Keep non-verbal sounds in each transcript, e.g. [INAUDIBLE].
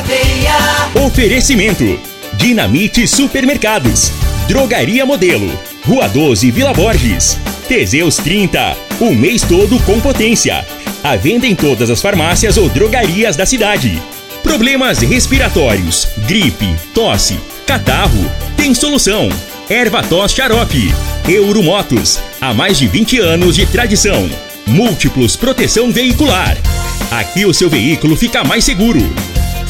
cadeia. Oferecimento: Dinamite Supermercados, Drogaria Modelo, Rua 12 Vila Borges, Teseus 30, o mês todo com potência. A venda em todas as farmácias ou drogarias da cidade. Problemas respiratórios, gripe, tosse, catarro, tem solução. Erva tos xarope. Euromotos, há mais de 20 anos de tradição. Múltiplos proteção veicular. Aqui o seu veículo fica mais seguro.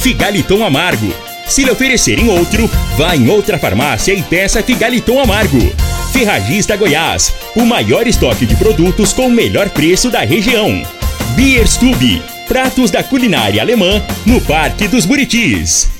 Figaliton Amargo. Se lhe oferecerem outro, vá em outra farmácia e peça Figaliton Amargo. Ferragista Goiás, o maior estoque de produtos com o melhor preço da região. Bierstube, pratos da culinária alemã no Parque dos Buritis.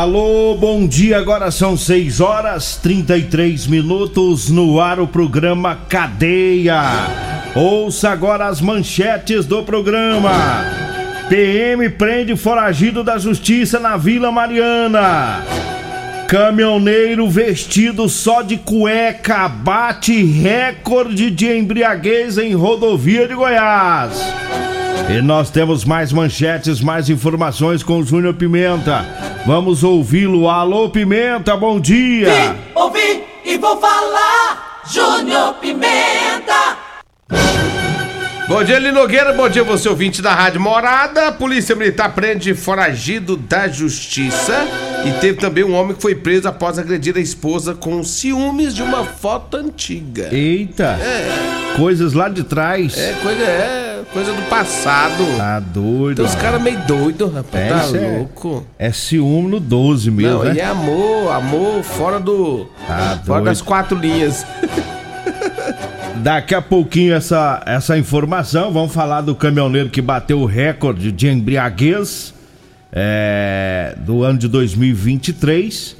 Alô, bom dia. Agora são 6 horas 33 minutos no ar o programa Cadeia. Ouça agora as manchetes do programa. PM prende foragido da justiça na Vila Mariana. Caminhoneiro vestido só de cueca bate recorde de embriaguez em rodovia de Goiás. E nós temos mais manchetes, mais informações com o Júnior Pimenta. Vamos ouvi-lo. Alô, Pimenta, bom dia. Vim, ouvi e vou falar. Júnior Pimenta. Bom dia, Linogueira. Bom dia, você ouvinte da Rádio Morada. A Polícia Militar prende foragido da Justiça. E teve também um homem que foi preso após agredir a esposa com ciúmes de uma foto antiga. Eita. Coisas lá de trás. É coisa, é coisa do passado. Tá doido. Tem uns caras meio doidos, rapaz. É, tá é- louco. É ciúme no 12 mesmo, Não, né? e é amor, amor fora do. Tá fora doido. das quatro linhas. Daqui a pouquinho essa, essa informação, vamos falar do caminhoneiro que bateu o recorde de embriaguez é, do ano de 2023.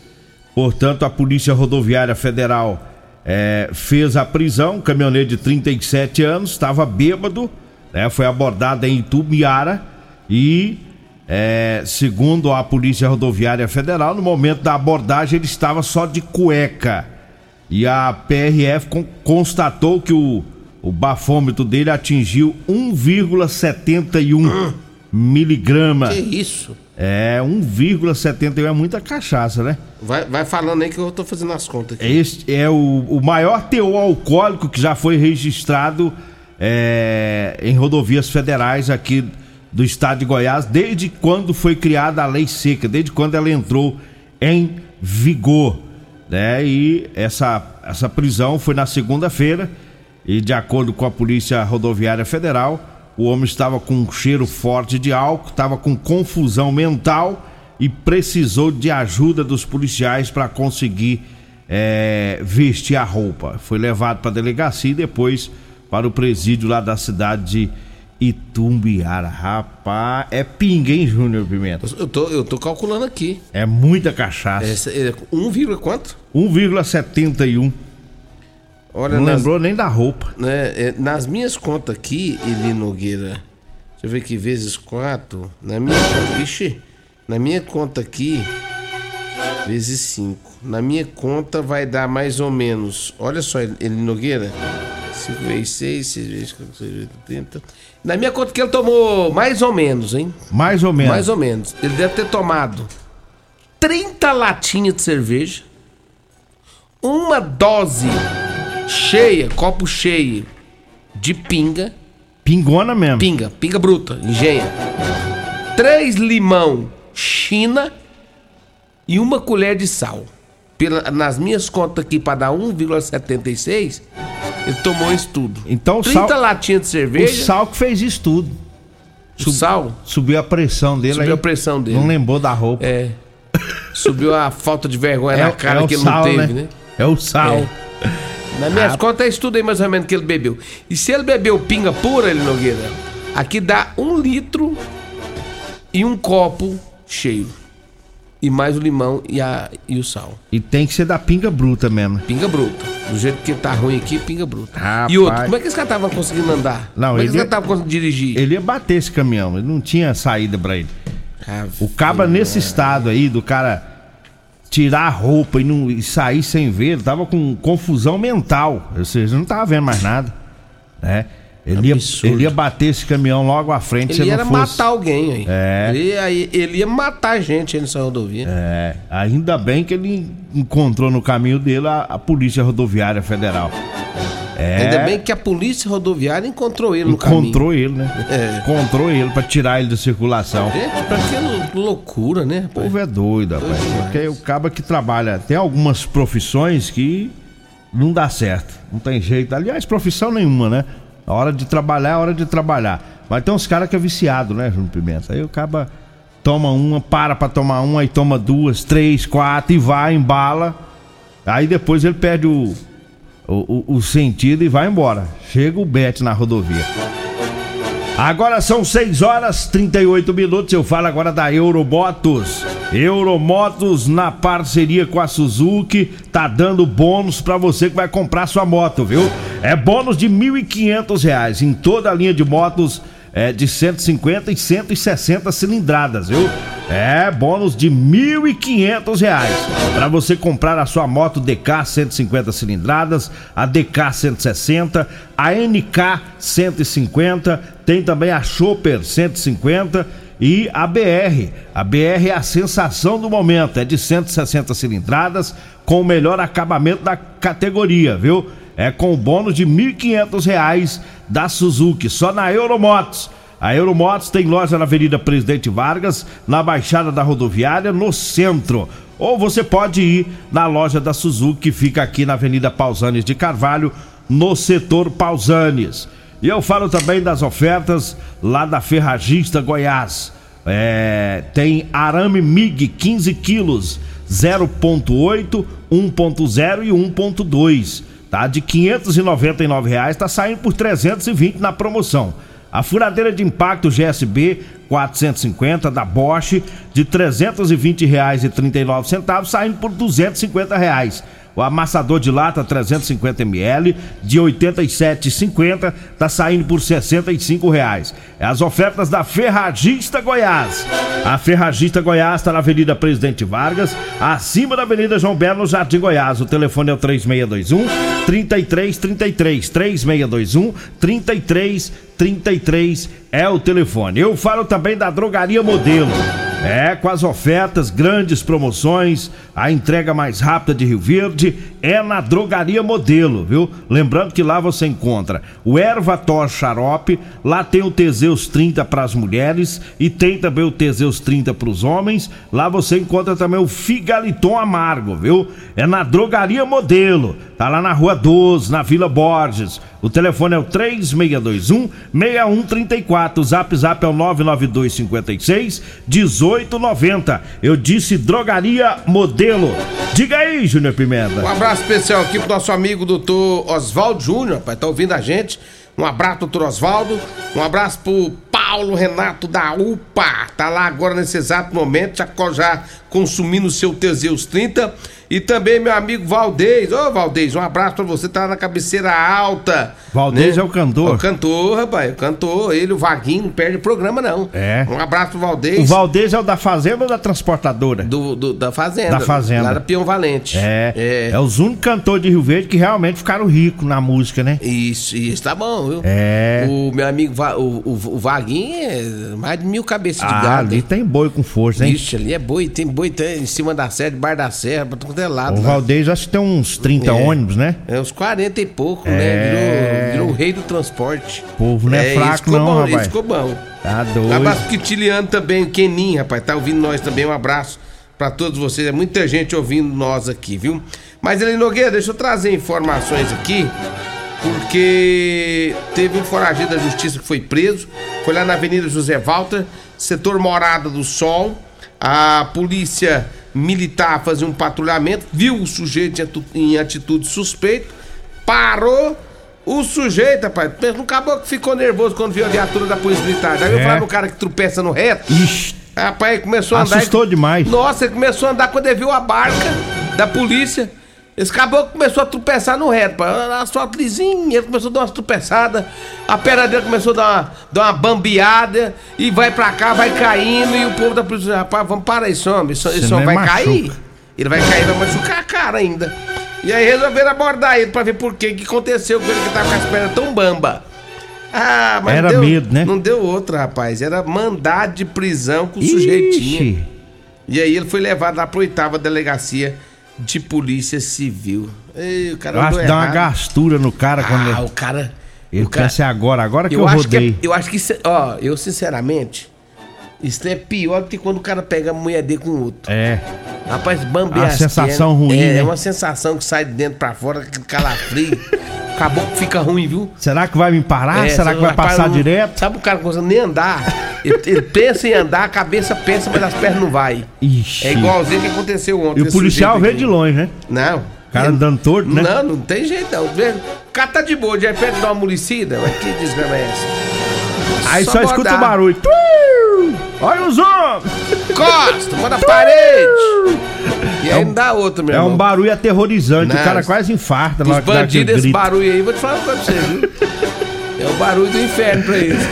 Portanto, a Polícia Rodoviária Federal é, fez a prisão. Um caminhoneiro de 37 anos estava bêbado, né, foi abordado em Itumiara e, é, segundo a Polícia Rodoviária Federal, no momento da abordagem ele estava só de cueca. E a PRF con- constatou que o, o bafômetro dele atingiu 1,71 miligrama. Que isso? É, 1,71 é muita cachaça, né? Vai, vai falando aí que eu tô fazendo as contas aqui. Este é o, o maior teor alcoólico que já foi registrado é, em rodovias federais aqui do estado de Goiás, desde quando foi criada a lei seca, desde quando ela entrou em vigor. Né? E essa, essa prisão foi na segunda-feira, e de acordo com a Polícia Rodoviária Federal, o homem estava com um cheiro forte de álcool, estava com confusão mental e precisou de ajuda dos policiais para conseguir é, vestir a roupa. Foi levado para a delegacia e depois para o presídio lá da cidade de Itumbiara. Rapaz, é pinga, hein, Júnior Pimenta? Eu tô, eu tô calculando aqui. É muita cachaça. Essa, é 1, vírgula quanto? 1,71. Olha, Não nas, lembrou nem da roupa. né, é, nas minhas contas aqui, Eli Nogueira, deixa eu ver aqui, vezes 4, na minha conta, ixi, na minha conta aqui, vezes 5, na minha conta vai dar mais ou menos, olha só, Eli Nogueira, 5 vezes 6, 6 vezes 4, 6 vezes 30, na minha conta que ele tomou mais ou menos, hein? Mais ou menos. Mais ou menos. Ele deve ter tomado 30 latinhas de cerveja, uma dose cheia, copo cheio de pinga, Pingona mesmo. pinga, pinga bruta, engenha. Três limão China e uma colher de sal. Pela- nas minhas contas aqui, para dar 1,76, ele tomou isso tudo. Então o 30 sal, latinhas de o cerveja, sal que fez isso tudo. o sal, Subiu a pressão dele Subiu aí. a pressão dele. Não lembrou da roupa. é, subiu a falta de vergonha na cara o que ele sal, não teve, né? É o sal. É. Nas minhas contas, é isso tudo aí mais ou menos que ele bebeu. E se ele bebeu pinga pura, ele Nogueira, aqui dá um litro e um copo cheio. E mais o limão e, a, e o sal. E tem que ser da pinga bruta mesmo. Pinga bruta. Do jeito que tá ruim aqui, pinga bruta. Rapaz. E outro, como é que esse cara tava conseguindo andar? Não, como é que ele- esse cara tava conseguindo dirigir? Ele ia bater esse caminhão, ele não tinha saída pra ele. Ah, O caba nesse estado aí, do cara tirar a roupa e, não, e sair sem ver, ele tava com confusão mental. Ou seja, não tava vendo mais nada. Né? Ele, ia, ele ia bater esse caminhão logo à frente Ele ia fosse. matar alguém aí. É. Ele, ia- ele ia matar gente aí nessa rodovia. É, ainda bem que ele encontrou no caminho dele a, a Polícia Rodoviária Federal. É, Ainda bem que a polícia rodoviária encontrou ele no caminho. encontrou ele, né? É. Encontrou ele pra tirar ele da circulação. Gente, pra que loucura, né? O rapaz? povo é doido, rapaz. demais. Porque o caba que trabalha. Tem algumas profissões que não dá certo. Não tem jeito. Aliás, profissão nenhuma, né? A hora de trabalhar é a hora de trabalhar. Mas tem uns caras que é viciado, né, Júnior Pimenta? Aí o caba toma uma, para pra tomar uma, aí toma duas, três, quatro e vai, embala. Aí depois ele perde o, o, o- sentido e vai embora. Chega o Bet na rodovia. Agora são 6 horas 38 minutos. Eu falo agora da Euromotos. Euromotos na parceria com a Suzuki tá dando bônus pra você que vai comprar sua moto, viu? É bônus de 1.500 reais em toda a linha de motos é, de 150 e 160 cilindradas, viu? É bônus de 1.500 reais para você comprar a sua moto DK 150 cilindradas, a DK 160, a NK 150, tem também a Chopper 150 e a BR. A BR é a sensação do momento, é de 160 cilindradas com o melhor acabamento da categoria, viu? É com o bônus de 1.500 reais da Suzuki, só na Euromotos. A Euromotos tem loja na Avenida Presidente Vargas, na Baixada da Rodoviária, no centro. Ou você pode ir na loja da Suzuki, que fica aqui na Avenida Pausanes de Carvalho, no setor Pausanes. E eu falo também das ofertas lá da Ferragista Goiás. É, tem arame MIG 15 quilos, 0.8, 1.0 e 1.2. Tá? De 599 reais, tá saindo por 320 na promoção. A furadeira de impacto GSB 450 da Bosch de 320 reais e 39 centavos saindo por 250 reais. O amassador de lata 350 ml de 87,50 tá saindo por 65 reais. É as ofertas da Ferragista Goiás. A Ferragista Goiás está na Avenida Presidente Vargas, acima da Avenida João Belo, no Jardim Goiás. O telefone é o 3621 3333 3621 3333 é o telefone. Eu falo também da Drogaria Modelo. É, com as ofertas, grandes promoções, a entrega mais rápida de Rio Verde é na Drogaria Modelo, viu? Lembrando que lá você encontra o Ervator Xarope, lá tem o Teseus 30 para as mulheres e tem também o Teseus 30 para os homens. Lá você encontra também o Figaliton Amargo, viu? É na Drogaria Modelo, tá lá na Rua 12, na Vila Borges. O telefone é o 3621 6134, o Zap Zap é o 992 56 1890. Eu disse Drogaria Modelo. Diga aí, Júnior Pimenta. Um abraço especial aqui pro nosso amigo doutor Oswaldo Júnior, rapaz, tá ouvindo a gente. Um abraço, doutor Oswaldo. Um abraço pro Paulo Renato da UPA. Tá lá agora nesse exato momento, já, já consumindo seu Teseus 30. E também meu amigo Valdez. Ô, Valdez, um abraço pra você, tá na cabeceira alta. Valdez é o cantor? O cantor, rapaz, o cantor. Ele, o Vaguinho, não perde o programa, não. É. Um abraço pro Valdez. O Valdez é o da Fazenda ou da Transportadora? Do, do- da Fazenda. Da Fazenda. Lá da Peão Valente. É, é, os únicos cantores de Rio Verde que realmente ficaram ricos na música, né? Isso, isso tá bom, viu? É. O meu amigo, o, o, o Vaguinho é mais de mil cabeças de Ah, gado. ali hein? tem boi com força, hein? Ixi, ali é boi, tem boi tem em cima da serra, debaixo da serra, pra todo é lado. O lá. Valdez acho que tem uns 30 É. ônibus, né? É uns 40 e pouco, É. né? Virou, virou o rei do transporte. O povo não é, esse fraco, não, bom, rapaz. Esse ficou bom. Tá doido. abraço Quitiliano também, o Kenin, rapaz, tá ouvindo nós também. Um abraço pra todos vocês. É muita gente ouvindo nós aqui, viu? Mas, Eli Nogueira, deixa eu trazer informações aqui, porque teve um foragido da justiça que foi preso. Foi lá na Avenida José Walter, setor Morada do Sol. A polícia militar fazia um patrulhamento, viu o sujeito em atitude suspeita, parou. O sujeito, rapaz, um caboclo que ficou nervoso quando viu a viatura da polícia militar. Já viu É. falar no cara que tropeça no reto? Ixi, Rapaz, ele começou a andar. Assustou demais. Nossa, ele começou a andar quando ele viu a barca da polícia. Esse caboclo começou a tropeçar no reto. Asfalto lisinho, ele começou a dar umas tropeçadas. A perna dele começou a dar uma, dar uma bambeada. E vai pra cá, vai caindo. E o povo da polícia, rapaz, vamos parar isso, homem. Isso, isso nem vai machuca. cair. Ele vai cair, vai machucar a cara ainda. E aí resolveram abordar ele pra ver por quê, que aconteceu com ele que tava com as pernas tão bamba. Ah, mas Era deu- medo, né? Não deu outra, rapaz. Era mandado de prisão com o sujeitinho. Ixi. E aí ele foi levado lá pra oitava delegacia de polícia civil. Ei, o cara Eu acho que dá uma gastura no cara quando Ah, o cara. ele o cara pensa agora, agora que eu, eu, acho que rodei. é, eu acho que é- ó, eu sinceramente, isso é pior do que quando o cara pega a mulher dele com outro. É. Rapaz, bambeia A as sensação ruim, É, né? é uma sensação que sai de dentro pra fora, calafrio. [LAUGHS] Acabou que fica ruim, viu? Será que vai me parar? É, Será que vai passar não- direto? Sabe o cara que não consegue nem andar? Ele, ele pensa em andar, a cabeça pensa, mas as pernas não vai. Ixi. É igualzinho que aconteceu ontem. E o policial vê de longe, né? Não. O cara andando torto, né? Não, não tem jeito não. O cara tá de boa, de repente dá uma amolecida. Mas que desgrama é essa? Aí só, escuta abordar. o barulho. Olha os homens! Costa, manda a parede! E aí não dá outro, meu É irmão. um barulho aterrorizante. Não, o cara quase infarta Os bandidos, esse grito. barulho aí, vou te falar uma coisa pra você, viu? É o barulho do inferno pra eles. [LAUGHS]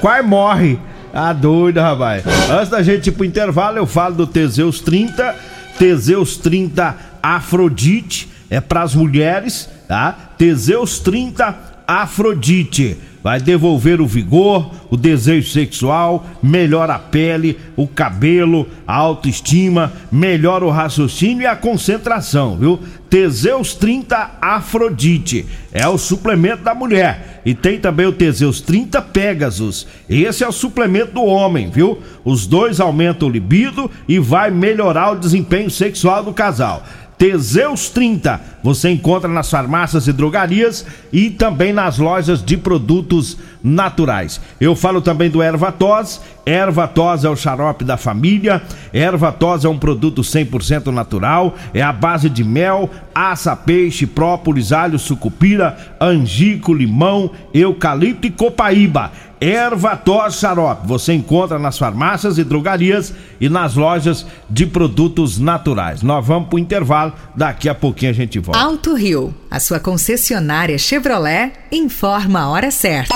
Quase morre. Ah, doido, rapaz. Antes da gente ir pro intervalo, eu falo do Teseus 30. Teseus 30 Afrodite. É pras mulheres, tá? Teseus 30 Afrodite. Vai devolver o vigor, o desejo sexual, melhora a pele, o cabelo, a autoestima, melhora o raciocínio e a concentração, viu? Teseus 30 Afrodite é o suplemento da mulher. E tem também o Teseus 30 Pegasus. Esse é o suplemento do homem, viu? Os dois aumentam o libido e vai melhorar o desempenho sexual do casal. Teseus 30 você encontra nas farmácias e drogarias e também nas lojas de produtos naturais. Eu falo também do Ervatos. Ervatos é o xarope da família. Ervatos é um produto 100% natural. É a base de mel, aça, peixe, própolis, alho, sucupira, angico, limão, eucalipto e copaíba. Ervatos Xarope. Você encontra nas farmácias e drogarias e nas lojas de produtos naturais. Nós vamos pro intervalo, daqui a pouquinho a gente volta. Alto Rio, a sua concessionária Chevrolet, informa a hora certa.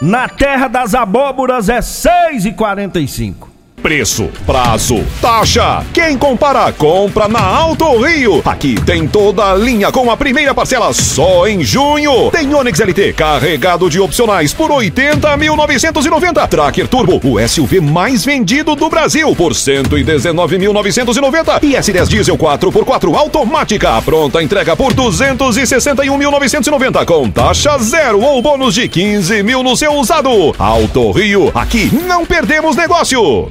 Na terra das abóboras é 6,45. Preço, prazo, taxa. Quem compara, compra na Alto Rio. Aqui tem toda a linha com a primeira parcela só em junho. Tem Onix LT carregado de opcionais por 80.990. Tracker Turbo, o SUV mais vendido do Brasil por 119.990. E S10 Diesel 4x4 automática. Pronta entrega por 261.990 com taxa zero ou bônus de 15 mil no seu usado. Alto Rio, aqui não perdemos negócio.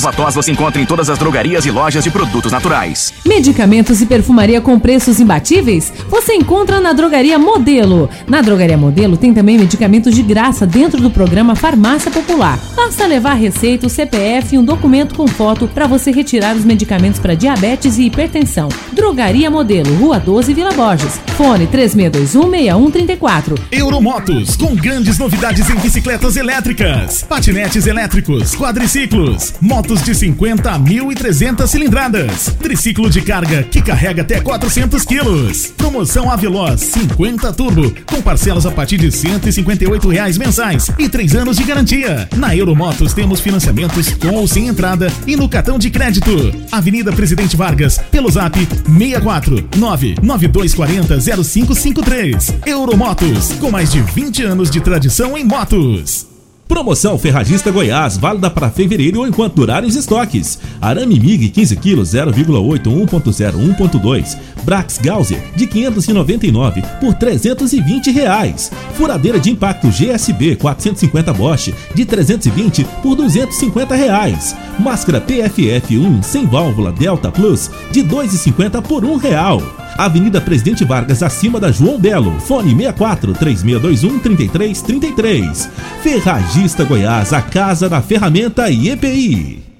Ervatos você encontra em todas as drogarias e lojas de produtos naturais. Medicamentos e perfumaria com preços imbatíveis? Você encontra na Drogaria Modelo. Na Drogaria Modelo tem também medicamentos de graça dentro do programa Farmácia Popular. Basta levar receita, o CPF e um documento com foto para você retirar os medicamentos para diabetes e hipertensão. Drogaria Modelo, Rua 12, Vila Borges. Fone 36216134. Euromotos, com grandes novidades em bicicletas elétricas, patinetes elétricos, quadriciclos, motos de 50 a 1.300 cilindradas, triciclo de carga que carrega até 400 quilos. Promoção Aveloz 50 Turbo, com parcelas a partir de 158 reais mensais e 3 anos de garantia. Na Euromotos temos financiamentos com ou sem entrada e no cartão de crédito. Avenida Presidente Vargas, pelo zap 64 99240 0553. Euromotos, com mais de 20 anos de tradição em motos. Promoção Ferragista Goiás, válida para fevereiro ou enquanto durarem os estoques. Arame MIG 15 kg 0,8 1.0 1.2 Brax Gauser de 599 por 320 reais. Furadeira de impacto GSB 450 Bosch de 320 por 250 reais. Máscara PFF1 sem válvula Delta Plus de 2,50 por um real. Avenida Presidente Vargas, acima da João Belo. Fone 64 3621 3333. Ferragista Goiás, a casa da ferramenta e EPI.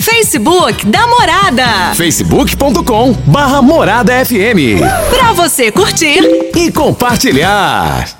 Facebook da Morada. facebook.com barra Morada FM. Pra você curtir e compartilhar.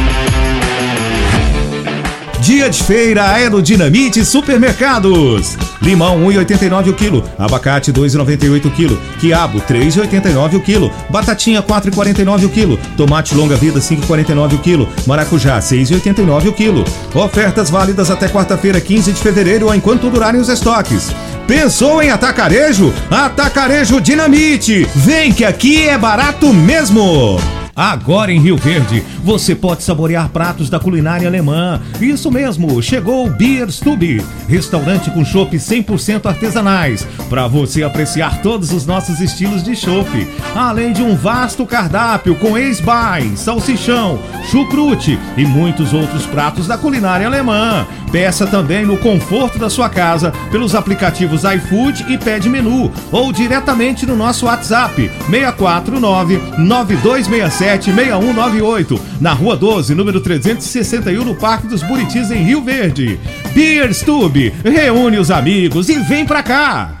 Dia de feira é no Dinamite Supermercados. Limão 1,89 o quilo, abacate 2,98 o quilo, quiabo 3,89 o quilo, batatinha 4,49 o quilo, tomate longa vida 5,49 o quilo, maracujá 6,89 o quilo. Ofertas válidas até quarta-feira, 15 de fevereiro, ou enquanto durarem os estoques. Pensou em atacarejo? Atacarejo Dinamite! Vem que aqui é barato mesmo! Agora em Rio Verde, você pode saborear pratos da culinária alemã. Isso mesmo, chegou o Beer Stube, restaurante com chopp 100% artesanais, para você apreciar todos os nossos estilos de chopp, além de um vasto cardápio com ex-bai, salsichão, chucrute e muitos outros pratos da culinária alemã. Peça também no conforto da sua casa pelos aplicativos iFood e Pede Menu ou diretamente no nosso WhatsApp 649 9267 6198, na Rua 12, número 361, no Parque dos Buritis, em Rio Verde. Beer Stube, reúne os amigos e vem pra cá!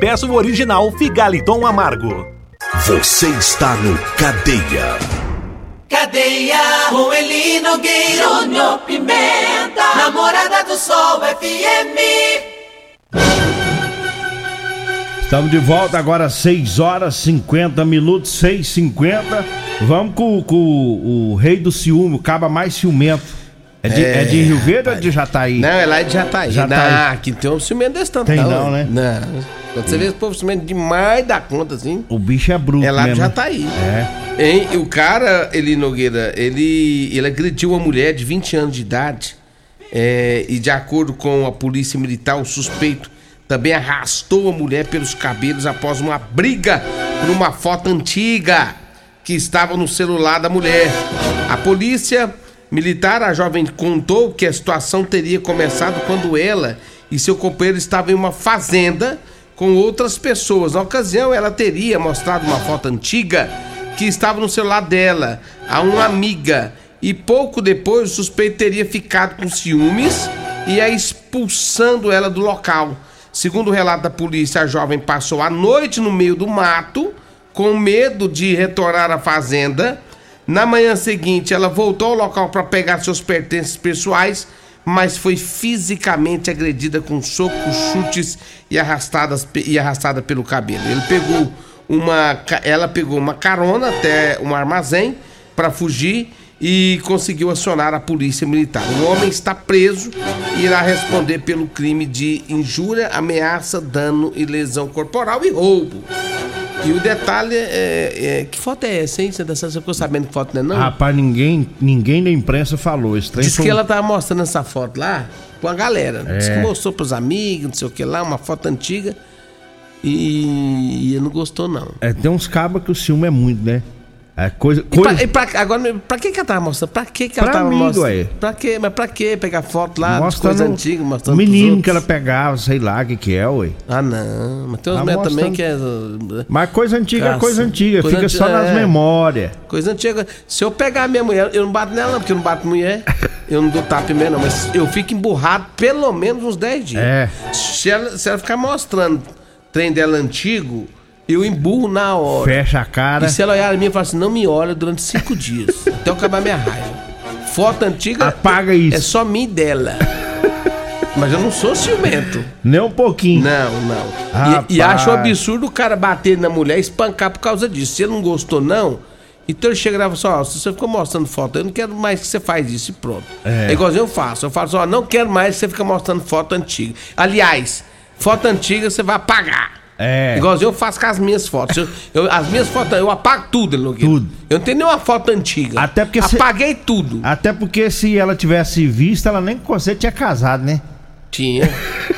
peça o original Figaliton Amargo. Você está no Cadeia. Cadeia com Eli Nogueira, Júnior Pimenta, Namorada do Sol FM. Estamos de volta agora, 6 horas 50 minutos, 6 50 Vamos com, com o, o rei do ciúme, o caba mais ciumento. É de, é, de Rio Verde ou é de Jataí? Não, é lá de Jataí. Jataí. Não, aqui tem um ciumento desse tanto. Tem não, né? Não. Quando você vê esse povo ciumento demais da conta, assim. O bicho é bruto, É lá de mesmo. Jataí. É. Hein? E o cara, Eli Nogueira, ele, ele agrediu uma mulher de 20 anos de idade. é, e de acordo com a polícia militar, o suspeito também arrastou a mulher pelos cabelos após uma briga por uma foto antiga que estava no celular da mulher. A polícia militar, a jovem contou que a situação teria começado quando ela e seu companheiro estavam em uma fazenda com outras pessoas. Na ocasião, ela teria mostrado uma foto antiga que estava no celular dela a uma amiga. E pouco depois, o suspeito teria ficado com ciúmes e a expulsando ela do local. Segundo o relato da polícia, a jovem passou a noite no meio do mato, com medo de retornar à fazenda. Na manhã seguinte, ela voltou ao local para pegar seus pertences pessoais, mas foi fisicamente agredida com socos, chutes e, arrastadas, e arrastada pelo cabelo. Ele pegou uma, ela pegou uma carona até um armazém para fugir e conseguiu acionar a polícia militar. O homem está preso e irá responder pelo crime de injúria, ameaça, dano e lesão corporal e roubo. E o detalhe é, é- Que foto é essa, hein? Você, tá- você ficou sabendo que foto não é não? Rapaz, ninguém, ninguém da imprensa falou. Esse trem Diz foi que ela tava mostrando essa foto lá com a galera. Diz É. que mostrou pros amigos, não sei o que lá, uma foto antiga. E, e não gostou, não. É, tem uns cabas que o ciúme é muito, né? É coisa. E coisa... pra, e pra- agora, pra que que ela tava mostrando? Pra que que ela Pra tava mim, mostrando? ué. Pra quê? Mas pra quê? Pegar foto lá de Mostrando coisa antiga, o mostrando menino que ela pegava, sei lá o que que é, ué. Ah, não. Mas tem umas Tá mulheres também mostrando- que é... Mas coisa antiga é Caça. coisa antiga, Coisa fica só antiga, nas é. memórias. Coisa antiga. Se eu pegar a minha mulher, eu não bato nela, não, porque eu não bato mulher. Eu não dou tapa em mulher, não. Mas eu fico emburrado pelo menos uns 10 dias. É. Se ela, se ela ficar mostrando trem dela antigo, eu emburro na hora. Fecha a cara. E se ela olhar em mim e falar assim, não me olha durante cinco dias, [LAUGHS] até eu acabar minha raiva. Foto antiga. Apaga isso. É só mim dela. [LAUGHS] Mas eu não sou ciumento. Nem um pouquinho. Não, não. E, e acho um absurdo o cara bater na mulher e espancar por causa disso. Se ele não gostou, não. Então ele chega e fala assim: ó, se você ficou mostrando foto, eu não quero mais que você faz isso e pronto. É. É, igualzinho eu faço. Eu falo assim: ó, não quero mais que você fica mostrando foto antiga. Aliás, foto antiga você vai apagar. É. Igualzinho eu faço com as minhas fotos. Eu- eu- as minhas fotos, eu apago tudo, Nogueira. Tudo. Eu não tenho nenhuma foto antiga. Até porque se- Apaguei tudo. Até porque se ela tivesse visto, ela nem com você tinha casado, né? Tinha.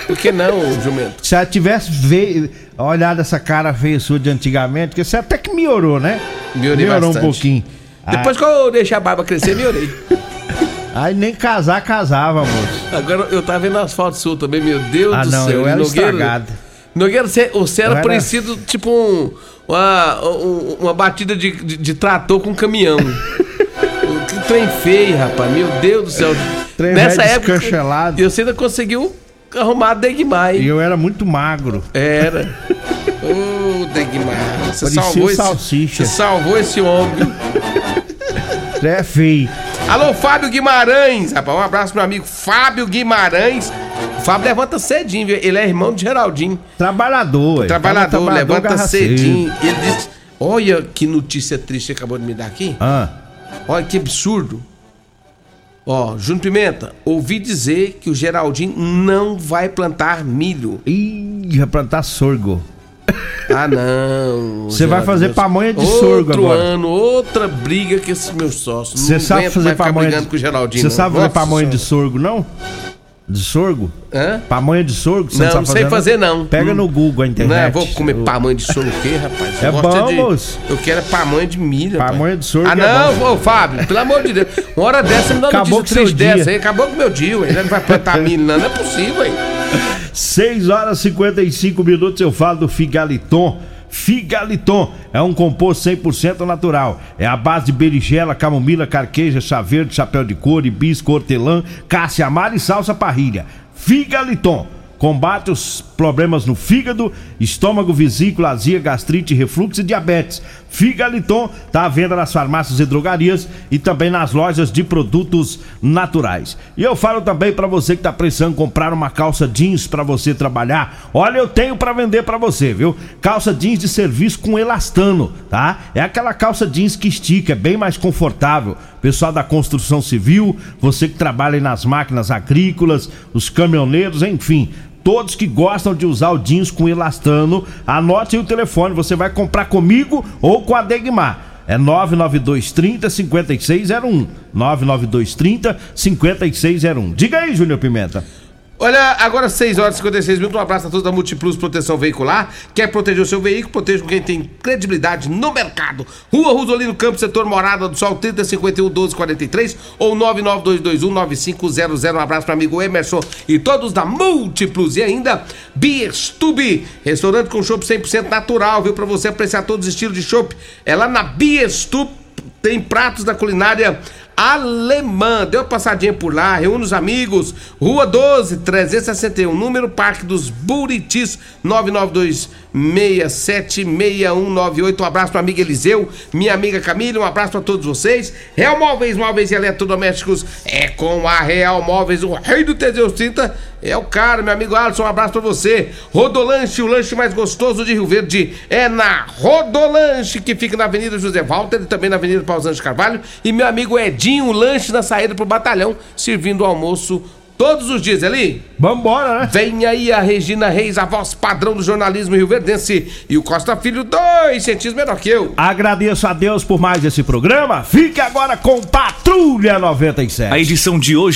Por que não, jumento? Se ela tivesse ve... olhado essa cara feia sua de antigamente, porque você até que melhorou, né? Melhorei melhorou bastante. um pouquinho. Depois que eu deixei a barba crescer, melhorei. Aí nem casar, casava, moço. Agora eu tava vendo as fotos suas também, meu Deus Ah, do não, céu. eu era Nogueira, estragado. Nogueira, você, você era era- parecido tipo um, uma, um- uma batida de, de, de trator com caminhão. [LAUGHS] que trem feio, rapaz. Meu Deus do céu. Trem Nessa época, e você ainda conseguiu arrumar a Degmar. E eu era muito magro. Era. [LAUGHS] Ô, Degmar. Você Parecia salvou esse, salsicha. você salvou esse homem. [LAUGHS] É feio. Alô, Fábio Guimarães, rapaz. Um abraço, meu amigo Fábio Guimarães. Fábio levanta cedinho, viu? ele é irmão de Geraldinho. Trabalhador, ué. Trabalhador, Trabalhador levanta cedinho. Ele disse: Olha que notícia triste que acabou de me dar aqui. Ah, Olha que absurdo. Ó, Júnior Pimenta, ouvi dizer que o Geraldinho não vai plantar milho. ih, vai plantar sorgo. Ah, não. [LAUGHS] Você vai fazer pamonha de Outro sorgo agora. ano, outra briga com esses meus sócios. Você sabe fazer pamonha. Você sabe fazer pamonha de sorgo, não? De sorgo? Hã? Pamonha de sorgo? Você Não, sabe não sei fazer, não. Pega Hum. no Google a internet. Não, vou comer pamonha de sorgo o quê, rapaz? É Eu gosto bom, de- moço. Eu quero é pamonha de milho, Pamonha rapaz. de sorgo Ah, é não, bom. ô, Fábio, pelo amor de Deus. Uma hora dessa me dá Acabou notícia triste dessa aí. Acabou com o meu dia, ué. Não vai plantar milho, não. Não é possível, hein? [LAUGHS] 6 horas e 55 minutos eu falo do Figaliton. Figaliton é um composto 100% natural. É a base de berigela, camomila, carqueja, chá verde, chapéu de couro, hibisco, hortelã, cássia amara e salsa parrilha. Figaliton combate os problemas no fígado, estômago, vesícula, azia, gastrite, refluxo e diabetes. Figaliton está à venda nas farmácias e drogarias e também nas lojas de produtos naturais. E eu falo também para você que está precisando comprar uma calça jeans para você trabalhar. Olha, eu tenho para vender para você, viu? Calça jeans de serviço com elastano, tá? É aquela calça jeans que estica, é bem mais confortável. Pessoal da construção civil, você que trabalha nas máquinas agrícolas, os caminhoneiros, enfim. Todos que gostam de usar o jeans com elastano, anote o telefone, você vai comprar comigo ou com a Degmar. É 99230 5601. 99230 5601. Diga aí, Júnior Pimenta. Olha, agora 6 horas e 56 minutos. Um abraço a todos da Multiplus Proteção Veicular. Quer proteger o seu veículo? Proteja com quem tem credibilidade no mercado. Rua Rosolino Campos, setor Morada do Sol, 3051 1243 ou 99221 9500. Um abraço para amigo Emerson e todos da Multiplus. E ainda Bierstube, restaurante com chopp 100% natural, viu? Para você apreciar todos os estilos de chopp. É lá na Bierstube. Tem pratos da culinária alemã. Deu uma passadinha por lá, reúne os amigos. Rua 12, 361, número Parque dos Buritis, 992 676198. Um abraço pro amigo Eliseu, minha amiga Camila, um abraço para todos vocês. Real Móveis, Móveis e Eletrodomésticos é com a Real Móveis, o rei do Teseus 30 é o cara, meu amigo Alisson, um abraço pra você. Rodolanche, o lanche mais gostoso de Rio Verde é na Rodolanche, que fica na Avenida José Walter e também na Avenida Pausante Carvalho. E meu amigo Edinho, o lanche na saída pro batalhão, servindo o almoço todos os dias, ali. Vambora, né? Vem aí a Regina Reis, a voz padrão do jornalismo rioverdense e o Costa Filho, dois centímetros menor que eu. Agradeço a Deus por mais esse programa. Fique agora com Patrulha 97. A edição de hoje